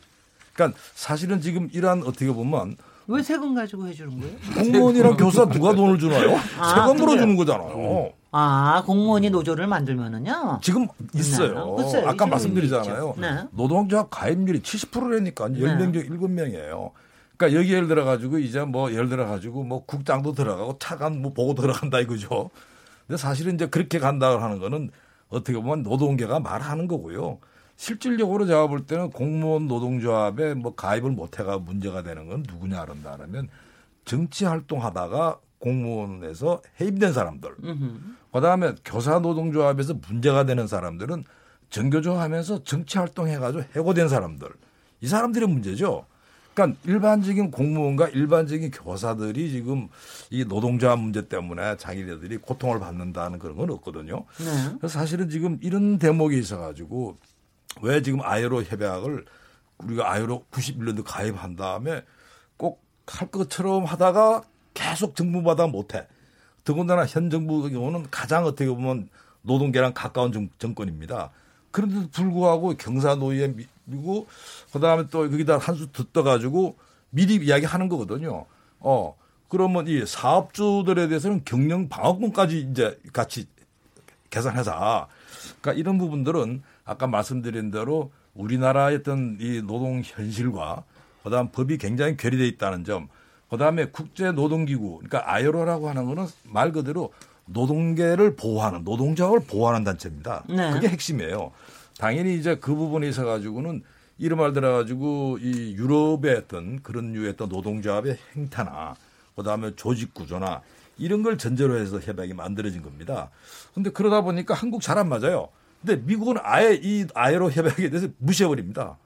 Speaker 4: 그러니까 사실은 지금 이러한 어떻게 보면
Speaker 1: 왜 세금 가지고 해주는 거예요?
Speaker 4: 공무원이랑 교사 누가 돈을 주나요?
Speaker 1: 아,
Speaker 4: 세금으로
Speaker 1: 그래요?
Speaker 4: 주는 거잖아요.
Speaker 1: 아 공무원이 노조를 만들면은요.
Speaker 4: 지금 있어요.
Speaker 1: 네.
Speaker 4: 아까
Speaker 1: 이쪽은
Speaker 4: 말씀드리잖아요.
Speaker 1: 네.
Speaker 4: 노동조합 가입률이 70%라니까 10명 중 7명이에요. 그러니까 여기 예를 들어 가지고 이제 뭐 예를 들어 가지고 뭐 국장도 들어가고 차관 뭐 보고 들어간다 이거죠. 근데 사실은 이제 그렇게 간다고 하는 거는 어떻게 보면 노동계가 말하는 거고요. 실질적으로 제가 볼 때는 공무원 노동조합에 뭐 가입을 못 해가 문제가 되는 건 누구냐 그런다 하면 정치 활동하다가 공무원에서 해임된 사람들. 그다음에 교사 노동조합에서 문제가 되는 사람들은 정교조 하면서 정치 활동해가지고 해고된 사람들. 이 사람들의 문제죠. 그러니까 일반적인 공무원과 일반적인 교사들이 지금 이 노동조합 문제 때문에 자기네들이 고통을 받는다는 그런 건 없거든요.
Speaker 1: 네.
Speaker 4: 그래서 사실은 지금 이런 대목이 있어가지고 왜 지금 아이로 협약을 우리가 아이로 91년도 가입한 다음에 꼭 할 것처럼 하다가 계속 정부마다 못해. 더군다나 현 정부 경우는 가장 어떻게 보면 노동계랑 가까운 정, 정권입니다. 그런데도 불구하고 경사 노예 미고 그다음에 또 거기다 한수더 떠가지고 미리 이야기하는 거거든요. 어 그러면 이 사업주들에 대해서는 경영 방어권까지 이제 같이 계산해서 그러니까 이런 부분들은 아까 말씀드린 대로 우리나라의 어떤 이 노동 현실과 그다음 법이 굉장히 괴리돼 있다는 점, 그다음에 국제 노동기구, 그러니까 아이로라고 하는 거는 말 그대로 노동계를 보호하는 노동자를 보호하는 단체입니다.
Speaker 1: 네.
Speaker 4: 그게 핵심이에요. 당연히 이제 그 부분에 있어 가지고는 이런 말 들어 가지고 이 유럽의 어떤 그런 류의 어떤 노동조합의 행태나 그다음에 조직 구조나 이런 걸 전제로 해서 협약이 만들어진 겁니다. 근데 그러다 보니까 한국 잘 안 맞아요. 근데 미국은 아예 이 ILO 협약에 대해서 무시해 버립니다.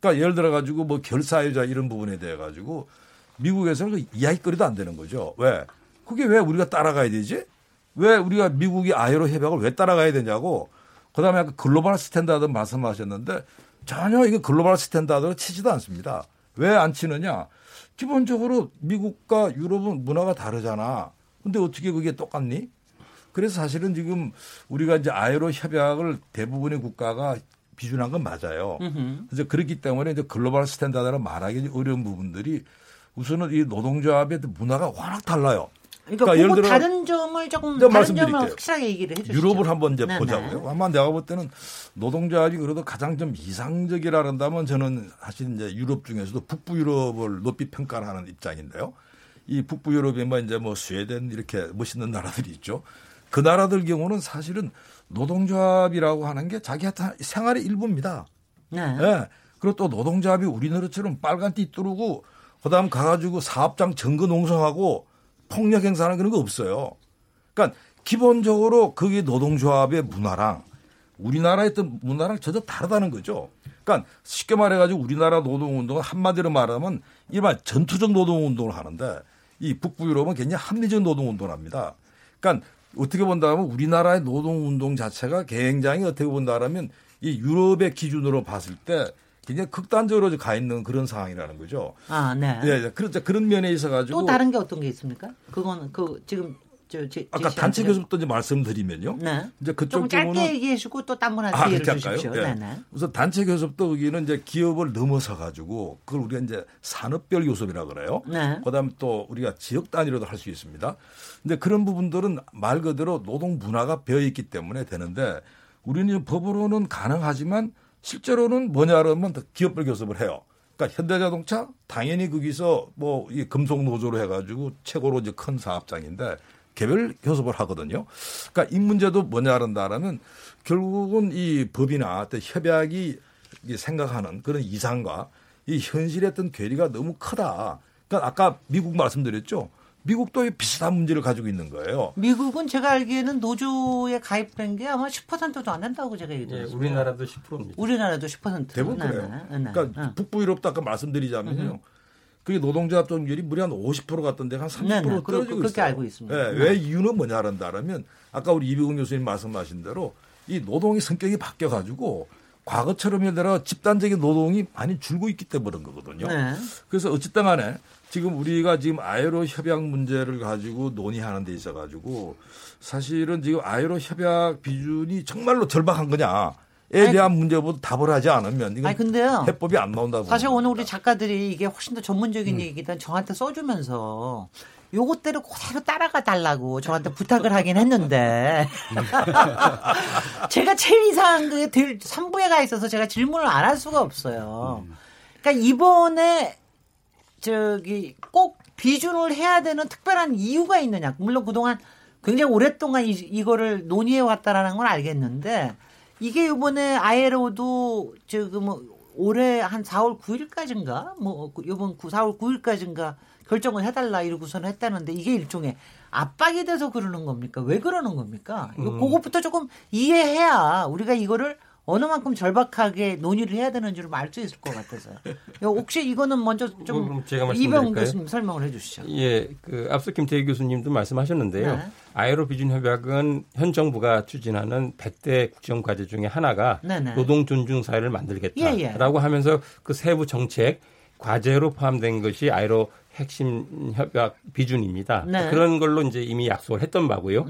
Speaker 4: 그러니까 예를 들어 가지고 뭐 결사자유 이런 부분에 대해 가지고 미국에서는 그 이야기거리도 안 되는 거죠. 왜? 그게 왜 우리가 따라가야 되지? 왜 우리가 미국이 ILO 협약을 왜 따라가야 되냐고. 그다음에 아까 global standard 말씀하셨는데 전혀 이거 global standard로 치지도 않습니다. 왜 안 치느냐? 기본적으로 미국과 유럽은 문화가 다르잖아. 근데 어떻게 그게 똑같니? 그래서 사실은 지금 우리가 이제 ILO 협약을 대부분의 국가가 비준한 건 맞아요. 그래서 그렇기 때문에 이제 global standard로 말하기 어려운 부분들이 우선은 이 노동조합의 문화가 워낙 달라요.
Speaker 1: 그러니까,
Speaker 4: 예를
Speaker 1: 그거
Speaker 4: 들어
Speaker 1: 다른 점을 조금 다른 점을
Speaker 4: 말씀드릴게요.
Speaker 1: 확실하게 얘기를 해주시죠.
Speaker 4: 유럽을 한번 이제
Speaker 1: 네네.
Speaker 4: 보자고요. 아마 내가 볼 때는 노동조합이 그래도 가장 좀 이상적이라 한다면 저는 사실 이제 유럽 중에서도 북부 유럽을 높이 평가를 하는 입장인데요. 이 북부 유럽에 뭐 이제 뭐 스웨덴 이렇게 멋있는 나라들이 있죠. 그 나라들 경우는 사실은 노동조합이라고 하는 게 자기한테 생활의 일부입니다.
Speaker 1: 네.
Speaker 4: 예. 그리고 또 노동조합이 우리나라처럼 빨간 띠 뚜르고 그다음 가가지고 사업장 증거 농성하고 폭력 행사하는 그런 거 없어요. 그러니까 기본적으로 그게 노동조합의 문화랑 우리나라의 어떤 문화랑 전혀 다르다는 거죠. 그러니까 쉽게 말해가지고 우리나라 노동운동은 한마디로 말하면 일반 전투적 노동운동을 하는데 이 북부 유럽은 굉장히 합리적 노동운동을 합니다. 그러니까 어떻게 본다면 우리나라의 노동운동 자체가 굉장히 어떻게 본다면 이 유럽의 기준으로 봤을 때 굉장히 극단적으로 가 있는 그런 상황이라는 거죠.
Speaker 1: 아, 네.
Speaker 4: 예, 예. 그렇죠. 그런 면에 있어 가지고
Speaker 1: 또 다른 게 어떤 게 있습니까? 그거는 그 지금 저 제,
Speaker 4: 아까 단체 교섭도 이제 말씀드리면요.
Speaker 1: 네.
Speaker 4: 이제 그쪽
Speaker 1: 좀 짧게 얘기해 주고 또 딴 분한테
Speaker 4: 아, 할까요?
Speaker 1: 주십시오.
Speaker 4: 예.
Speaker 1: 네, 네.
Speaker 4: 우선 단체 교섭도 여기는 이제 기업을 넘어서 가지고 그걸 우리가 이제 산업별 교섭이라 그래요.
Speaker 1: 네.
Speaker 4: 그다음에 또 우리가 지역 단위로도 할 수 있습니다. 근데 그런 부분들은 말 그대로 노동 문화가 배어 있기 때문에 되는데 우리는 법으로는 가능하지만 실제로는 뭐냐 그러면 기업별 교섭을 해요. 그러니까 현대자동차 당연히 거기서 뭐 이 금속 노조로 해가지고 최고로 이제 큰 사업장인데 개별 교섭을 하거든요. 그러니까 이 문제도 뭐냐 그런다라면 결국은 이 법이나 어떤 협약이 이 생각하는 그런 이상과 이 현실의 어떤 괴리가 너무 크다. 그러니까 아까 미국 말씀드렸죠. 미국도 이 비슷한 문제를 가지고 있는 거예요.
Speaker 1: 미국은 제가 알기에는 노조에 가입된 게 아마 10%도 안 된다고 제가
Speaker 5: 예,
Speaker 1: 얘기했어요.
Speaker 5: 우리나라도 10%입니다.
Speaker 1: 우리나라도 10%.
Speaker 4: 대부분
Speaker 1: 네,
Speaker 4: 그래요.
Speaker 1: 네, 네.
Speaker 4: 그러니까
Speaker 1: 네.
Speaker 4: 북부 유럽도 아까 말씀드리자면요. 그게 노동조합 동률이 무려 한 50% 같던데 한 30%
Speaker 1: 네, 네. 그-
Speaker 4: 떨어지고
Speaker 1: 그렇게
Speaker 4: 있어요.
Speaker 1: 알고 있습니다.
Speaker 4: 예,
Speaker 1: 네.
Speaker 4: 왜 이유는 뭐냐 한다면 아까 우리 이병훈 교수님 말씀하신 대로 이 노동의 성격이 바뀌어 가지고 과거처럼 예를 들어 집단적인 노동이 많이 줄고 있기 때문에 그런 거거든요.
Speaker 1: 네.
Speaker 4: 그래서 어쨌든 간에 지금 우리가 지금 아이로 협약 문제를 가지고 논의하는 데 있어 가지고 사실은 지금 아이로 협약 비준이 정말로 절박한 거냐 에 대한 문제보다 답을 하지 않으면 이건
Speaker 1: 아니 근데요.
Speaker 4: 해법이 안 나온다고.
Speaker 1: 사실 오늘 우리 작가들이 이게 훨씬 더 전문적인 얘기든 저한테 써주면서 요것대로 그대로 따라가 달라고 저한테 부탁을 하긴 했는데 제가 제일 이상한 게 들, 3부에 가 있어서 제가 질문을 안 할 수가 없어요. 그러니까 이번에 저기 꼭 비준을 해야 되는 특별한 이유가 있느냐. 물론 그동안 굉장히 오랫동안 이, 이거를 논의해 왔다라는 건 알겠는데 이게 이번에 아예로도 지금 뭐 올해 한 4월 9일까지인가 뭐 이번 4월 9일까지인가 결정을 해달라 이러고선 했다는데 이게 일종의 압박이 돼서 그러는 겁니까? 왜 그러는 겁니까? 이거 그것부터 조금 이해해야 우리가 이거를 어느 만큼 절박하게 논의를 해야 되는지를 알 수 있을 것 같아서요. 혹시 이거는 먼저 좀 이병? 교수님 설명을 해주시죠.
Speaker 5: 예, 그 앞서 김태희 교수님도 말씀하셨는데요.
Speaker 1: 네.
Speaker 5: 아이로 비준 협약은 현 정부가 추진하는 100대 국정 과제 중에 하나가
Speaker 1: 네 네.
Speaker 5: 노동 존중 사회를 만들겠다라고
Speaker 1: 예, 예.
Speaker 5: 하면서 그 세부 정책 과제로 포함된 것이 아이로 핵심 협약 비준입니다.
Speaker 1: 네.
Speaker 5: 그런 걸로 이제 이미 약속을 했던 바고요.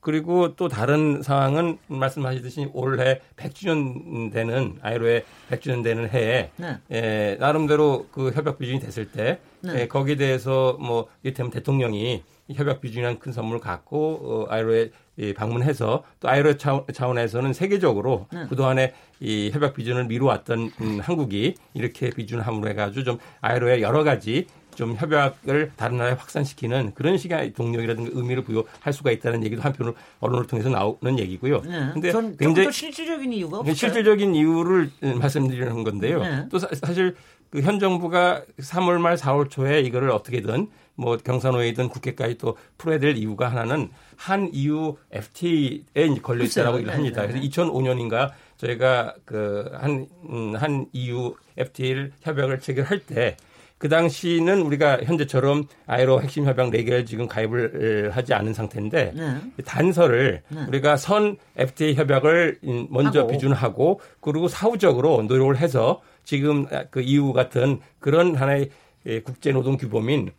Speaker 1: 네.
Speaker 5: 그리고 또 다른 상황은 말씀하시듯이 올해 100주년 되는 아이로의 100주년 되는 해에
Speaker 1: 네.
Speaker 5: 에, 나름대로 그 협약 비준이 됐을 때
Speaker 1: 네.
Speaker 5: 에, 거기에 대해서 뭐 이를테면 대통령이 이 협약 비준이라는 큰 선물을 갖고 어, 아이로에 이 방문해서 또 아이로 차원, 차원에서는 세계적으로
Speaker 1: 네.
Speaker 5: 그동안에 이 협약 비준을 미루었던 음, 한국이 이렇게 비준함으로 해가지고 좀 아이로에 여러 가지 좀 협약을 다른 나라에 확산시키는 그런 식의 동력이라든가 의미를 부여할 수가 있다는 얘기도 한편으로 언론을 통해서 나오는 얘기고요.
Speaker 1: 네.
Speaker 5: 근데
Speaker 1: 전
Speaker 5: 굉장히
Speaker 1: 실질적인 이유가 없어요.
Speaker 5: 실질적인 이유를 음, 말씀드리는 건데요.
Speaker 1: 네.
Speaker 5: 또 사, 실 그 현 정부가 3월 말 4월 초에 이거를 어떻게든 뭐 경사노예든 국회까지 또 풀어야 될 이유가 하나는 한 EU FTA에 걸려 있다라고
Speaker 1: 글쎄요.
Speaker 5: 합니다.
Speaker 1: 네, 네.
Speaker 5: 그래서 2005년인가 저희가 그한한 한 EU FTA를 협약을 체결할 때 그 당시는 우리가 현재처럼 아이로 핵심 협약 4개를 지금 가입을 하지 않은 상태인데
Speaker 1: 네.
Speaker 5: 단서를
Speaker 1: 네.
Speaker 5: 우리가 선 FTA 협약을 음, 먼저
Speaker 1: 하고.
Speaker 5: 비준하고 그리고 사후적으로 노력을 해서 지금 그 EU 같은 그런 하나의 예, 국제노동 규범인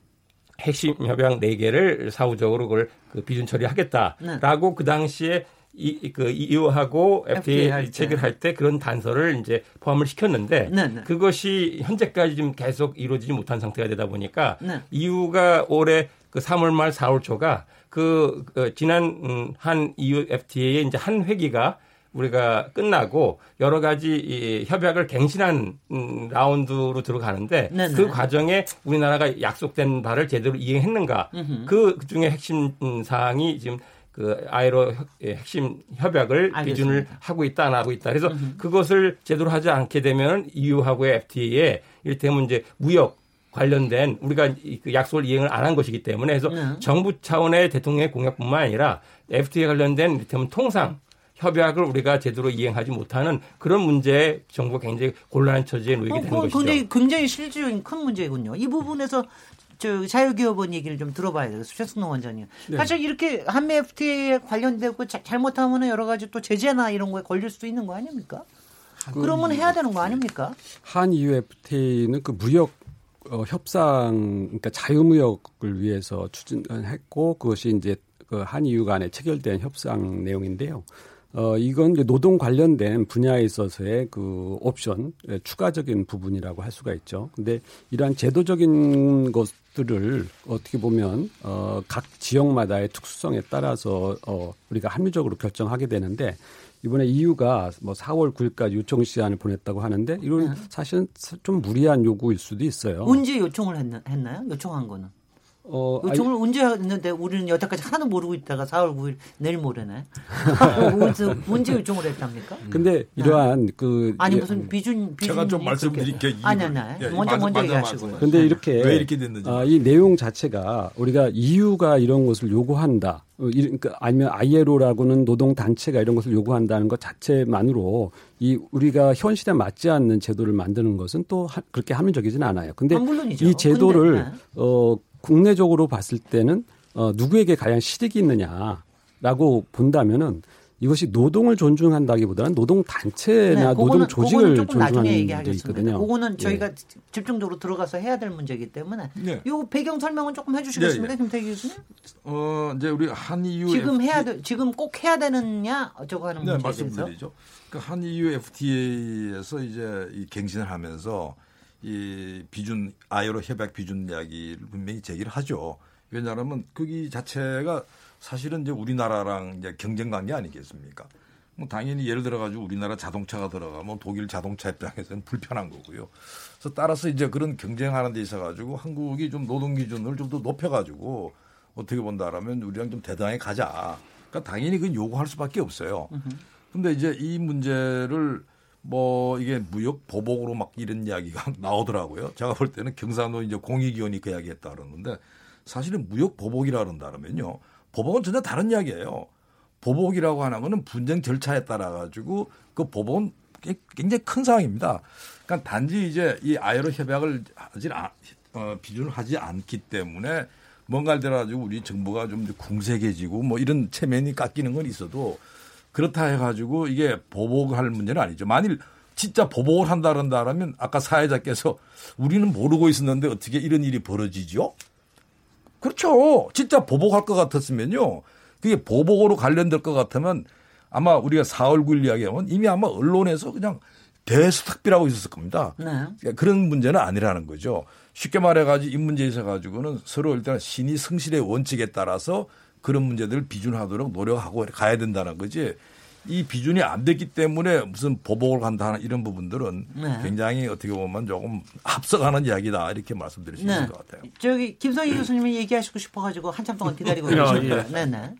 Speaker 5: 핵심 협약 4개를 사후적으로 그걸 그 비준 처리하겠다라고 그 당시에 이, 그 EU하고
Speaker 1: FTA 할
Speaker 5: FTA
Speaker 1: 때.
Speaker 5: 체결할 때 그런 단서를 이제 포함을 시켰는데
Speaker 1: 네, 네.
Speaker 5: 그것이 현재까지 지금 계속 이루어지지 못한 상태가 되다 보니까
Speaker 1: 네.
Speaker 5: EU가 올해 그 3월 말 4월 초가 그, 그 지난 음, 한 EU FTA의 이제 한 회기가 우리가 끝나고 여러 가지 이 협약을 갱신한 음, 라운드로 들어가는데
Speaker 1: 네네.
Speaker 5: 그 과정에 우리나라가 약속된 바를 제대로 이행했는가 그 중에 핵심 음, 사항이 지금 그 아이로 혁- 예, 핵심 협약을
Speaker 1: 알겠습니다.
Speaker 5: 비준을 하고 있다 안 하고 있다. 그래서 그것을 제대로 하지 않게 되면 EU하고의 FTA에 이를테면 이제 무역 관련된 우리가 이- 그 약속을 이행을 안 한 것이기 때문에 그래서
Speaker 1: 네.
Speaker 5: 정부 차원의 대통령의 공약뿐만 아니라 FTA 관련된 이를테면 통상 협약을 우리가 제대로 이행하지 못하는 그런 문제에 정부가 굉장히 곤란한 처지에 놓이게
Speaker 1: 어,
Speaker 5: 되는 것이죠.
Speaker 1: 굉장히 굉장히 실질적인 큰 문제군요. 이 부분에서 저 자유기업원 얘기를 좀 들어봐야 되겠어요. 최승동 원장님.
Speaker 5: 네.
Speaker 1: 사실 이렇게 한미 FTA에 관련되고 자- 잘못하면 여러 가지 또 제재나 이런 거에 걸릴 수도 있는 거 아닙니까? 그러면 해야 되는 거 아닙니까?
Speaker 6: 한 EUFTA는 그 무역 어, 협상, 그러니까 자유무역을 위해서 추진했고 그것이 이제 그 한EU 간에 체결된 협상 내용인데요. 어, 이건 이제 노동 관련된 분야에 있어서의 그 옵션, 예, 추가적인 부분이라고 할 수가 있죠. 근데 이러한 제도적인 것들을 어떻게 보면, 어, 각 지역마다의 특수성에 따라서, 어, 우리가 합리적으로 결정하게 되는데 이번에 EU가 뭐 4월 9일까지 요청 시한을 보냈다고 하는데 이건 사실은 좀 무리한 요구일 수도 있어요.
Speaker 1: 언제 요청을 했나, 했나요? 요청한 거는.
Speaker 6: 어, 아니,
Speaker 1: 요청을 언제 했는데 우리는 여태까지 하나도 모르고 있다가 4월 9일 내일 모레네. 언제, 언제 요청을 했답니까?
Speaker 6: 근데 이러한 그
Speaker 1: 아니
Speaker 6: 예,
Speaker 1: 무슨 비준 비준
Speaker 4: 제가 좀 말씀드릴게요.
Speaker 1: 아니 아니 아니.
Speaker 4: 예,
Speaker 1: 먼저 먼저.
Speaker 4: 말씀하세요.
Speaker 6: 근데 이렇게
Speaker 4: 왜 이렇게 됐는지.
Speaker 6: 아, 이 내용 자체가 우리가 EU가 이런 것을 요구한다. 어, 이- 그러니까 아니면 ILO라고는 노동 단체가 이런 것을 요구한다는 것 자체만으로 이 우리가 현실에 맞지 않는 제도를 만드는 것은 또 하- 그렇게 합리적이진 않아요. 근데
Speaker 1: 아. 이
Speaker 6: 제도를
Speaker 1: 근데, 네.
Speaker 6: 어 국내적으로 봤을 때는 어 누구에게 과연 실익이 있느냐라고 본다면은 이것이 노동을 존중한다기보다는 노동 단체나
Speaker 1: 네,
Speaker 6: 노동
Speaker 1: 그거는-
Speaker 6: 조직을 존중하는 게
Speaker 1: 얘기하겠습니다.
Speaker 6: 있거든요.
Speaker 1: 그거는
Speaker 6: 예.
Speaker 1: 저희가 집중적으로 들어가서 해야 될 문제이기 때문에
Speaker 4: 네.
Speaker 1: 요 배경 설명은 조금 해주시겠습니까,
Speaker 4: 예, 예.
Speaker 1: 김태기 교수님?
Speaker 4: 어, 이제 우리 한EU
Speaker 1: 지금
Speaker 4: FTA
Speaker 1: 해야 돼, 지금 꼭 해야 되느냐 어쩌고 하는
Speaker 4: 네,
Speaker 1: 문제에 대해서.
Speaker 4: 말씀드리죠. 그 한EU FTA에서 이제 이 갱신을 하면서 이 비준 아이로 협약 비준 이야기를 분명히 제기를 하죠. 왜냐하면 거기 자체가 사실은 이제 우리나라랑 이제 경쟁 관계 아니겠습니까? 뭐 당연히 예를 들어 가지고 우리나라 자동차가 들어가면 독일 자동차 입장에서는 불편한 거고요. 그래서 따라서 이제 그런 경쟁하는 데 있어 가지고 한국이 좀 노동 기준을 좀 더 높여 가지고 어떻게 본다라면 우리랑 좀 대등하게 가자. 그러니까 당연히 그건 요구할 수밖에 없어요. 근데 이제 이 문제를 뭐 이게 무역 보복으로 막 이런 이야기가 나오더라고요. 제가 볼 때는 경상도 이제 공익위원이 그 이야기 했다 그러는데 사실은 무역 보복이라 그런다면요. 보복은 전혀 다른 이야기예요. 보복이라고 하는 거는 분쟁 절차에 따라 가지고 그 보복은 굉장히 큰 상황입니다. 그러니까 단지 이제 이 아이로 협약을 하지 않, 어, 비준을 하지 않기 때문에 뭔가를 들어가지고 우리 정부가 좀 궁색해지고 뭐 이런 체면이 깎이는 건 있어도 그렇다 해가지고 이게 보복할 문제는 아니죠. 만일 진짜 보복을 한다 그런다면 아까 사회자께서 우리는 모르고 있었는데 어떻게 이런 일이 벌어지죠? 그렇죠. 진짜 보복할 것 같았으면요. 그게 보복으로 관련될 것 같으면 아마 우리가 4월 9일 이야기하면 이미 아마 언론에서 그냥 대수탁비라고 있었을 겁니다.
Speaker 1: 네.
Speaker 4: 그러니까 그런 문제는 아니라는 거죠. 쉽게 말해가지고 이 문제에 있어 가지고는 서로 일단 신의 성실의 원칙에 따라서 그런 문제들을 비준하도록 노력하고 가야 된다는 거지. 이 비준이 안 됐기 때문에 무슨 보복을 한다 는 이런 부분들은
Speaker 1: 네.
Speaker 4: 굉장히 어떻게 보면 조금 앞서가는 이야기다 이렇게 말씀드릴 수 있는 것 같아요.
Speaker 1: 저기 김성희 교수님이 얘기하시고 싶어가지고 한참 동안 기다리고
Speaker 3: 야,
Speaker 1: 계십니다.
Speaker 3: 예.
Speaker 1: 네네.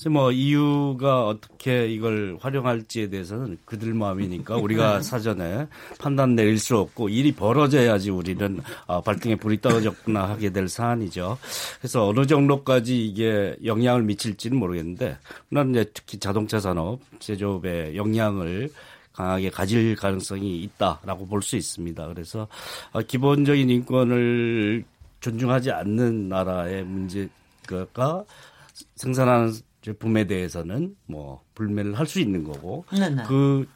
Speaker 3: 그래서 뭐 EU가 어떻게 이걸 활용할지에 대해서는 그들 마음이니까 우리가 사전에 판단 내릴 수 없고 일이 벌어져야지 우리는 아, 발등에 불이 떨어졌구나 하게 될 사안이죠. 그래서 어느 정도까지 이게 영향을 미칠지는 모르겠는데 나는 이제 특히 자동차 산업 제조업에 영향을 강하게 가질 가능성이 있다라고 볼 수 있습니다. 그래서 아, 기본적인 인권을 존중하지 않는 나라의 문제가 생산하는 제품에 대해서는 뭐 불매를 할 수 있는 거고
Speaker 1: 네네.
Speaker 3: 그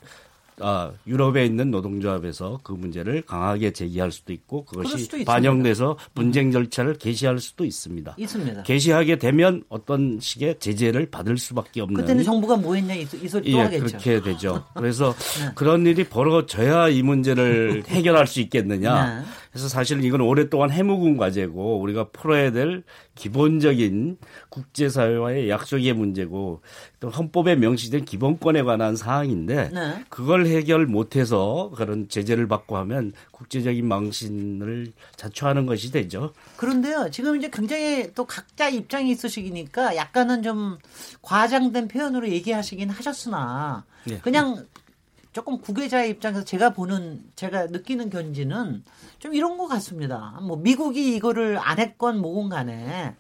Speaker 3: 아, 유럽에 있는 노동조합에서 그 문제를 강하게 제기할 수도 있고 그것이
Speaker 1: 수도.
Speaker 3: 반영돼서 분쟁 절차를 개시할 수도 있습니다.
Speaker 1: 있습니다.
Speaker 3: 개시하게 되면 어떤 식의 제재를 받을 수밖에 없는
Speaker 1: 그때는 정부가 뭐 했냐 이, 이 소리 또
Speaker 3: 예,
Speaker 1: 하겠죠.
Speaker 3: 그렇게 되죠. 그래서
Speaker 1: 네.
Speaker 3: 그런 일이 벌어져야 이 문제를 해결할 수 있겠느냐.
Speaker 1: 네.
Speaker 3: 그래서 사실 이건 오랫동안 해묵은 과제고 우리가 풀어야 될 기본적인 국제사회와의 약속의 문제고 또 헌법에 명시된 기본권에 관한 사항인데
Speaker 1: 네.
Speaker 3: 그걸 해결 못해서 그런 제재를 받고 하면 국제적인 망신을 자초하는 것이 되죠.
Speaker 1: 그런데요, 지금 이제 굉장히 또 각자 입장이 있으시니까 약간은 좀 과장된 표현으로 얘기하시긴 하셨으나
Speaker 3: 예.
Speaker 1: 그냥 조금 구계자의 입장에서 제가 보는 제가 느끼는 견지는 좀 이런 것 같습니다. 뭐 미국이 이거를 안 했건 뭐건 간에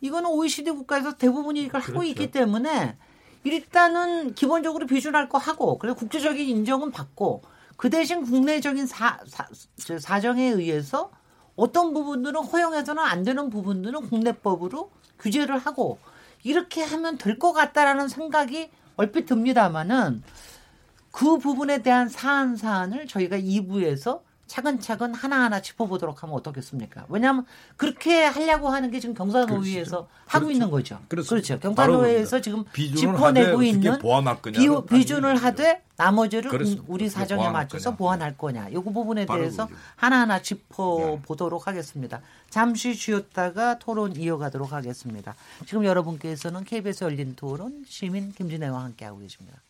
Speaker 1: 이거는 OECD 국가에서 대부분이 이걸 하고 있기 때문에 일단은 기본적으로 비준할 거 하고 그래서 국제적인 인정은 받고 그 대신 국내적인 사, 사, 저 사정에 의해서 어떤 부분들은 허용해서는 안 되는 부분들은 국내법으로 규제를 하고 이렇게 하면 될 것 같다라는 생각이 얼핏 듭니다마는 그 부분에 대한 사안 사안을 저희가 2부에서 차근차근 하나하나 짚어보도록 하면 어떻겠습니까? 왜냐하면 그렇게 하려고 하는 게 지금 경산노위에서 하고 있는 거죠. 그렇죠.
Speaker 4: 바로
Speaker 1: 경산노위에서. 지금 짚어내고 있는 비,
Speaker 4: 아니죠.
Speaker 1: 하되 나머지를
Speaker 4: 그렇습니다.
Speaker 1: 우리 사정에
Speaker 4: 보완할
Speaker 1: 맞춰서
Speaker 4: 거냐.
Speaker 1: 보완할 거냐. 요 부분에 대해서
Speaker 4: 그거죠.
Speaker 1: 하나하나 짚어보도록 하겠습니다. 잠시 쉬었다가 토론 이어가도록 하겠습니다. 지금 여러분께서는 KBS 열린 토론 시민 김진애와 함께하고 계십니다.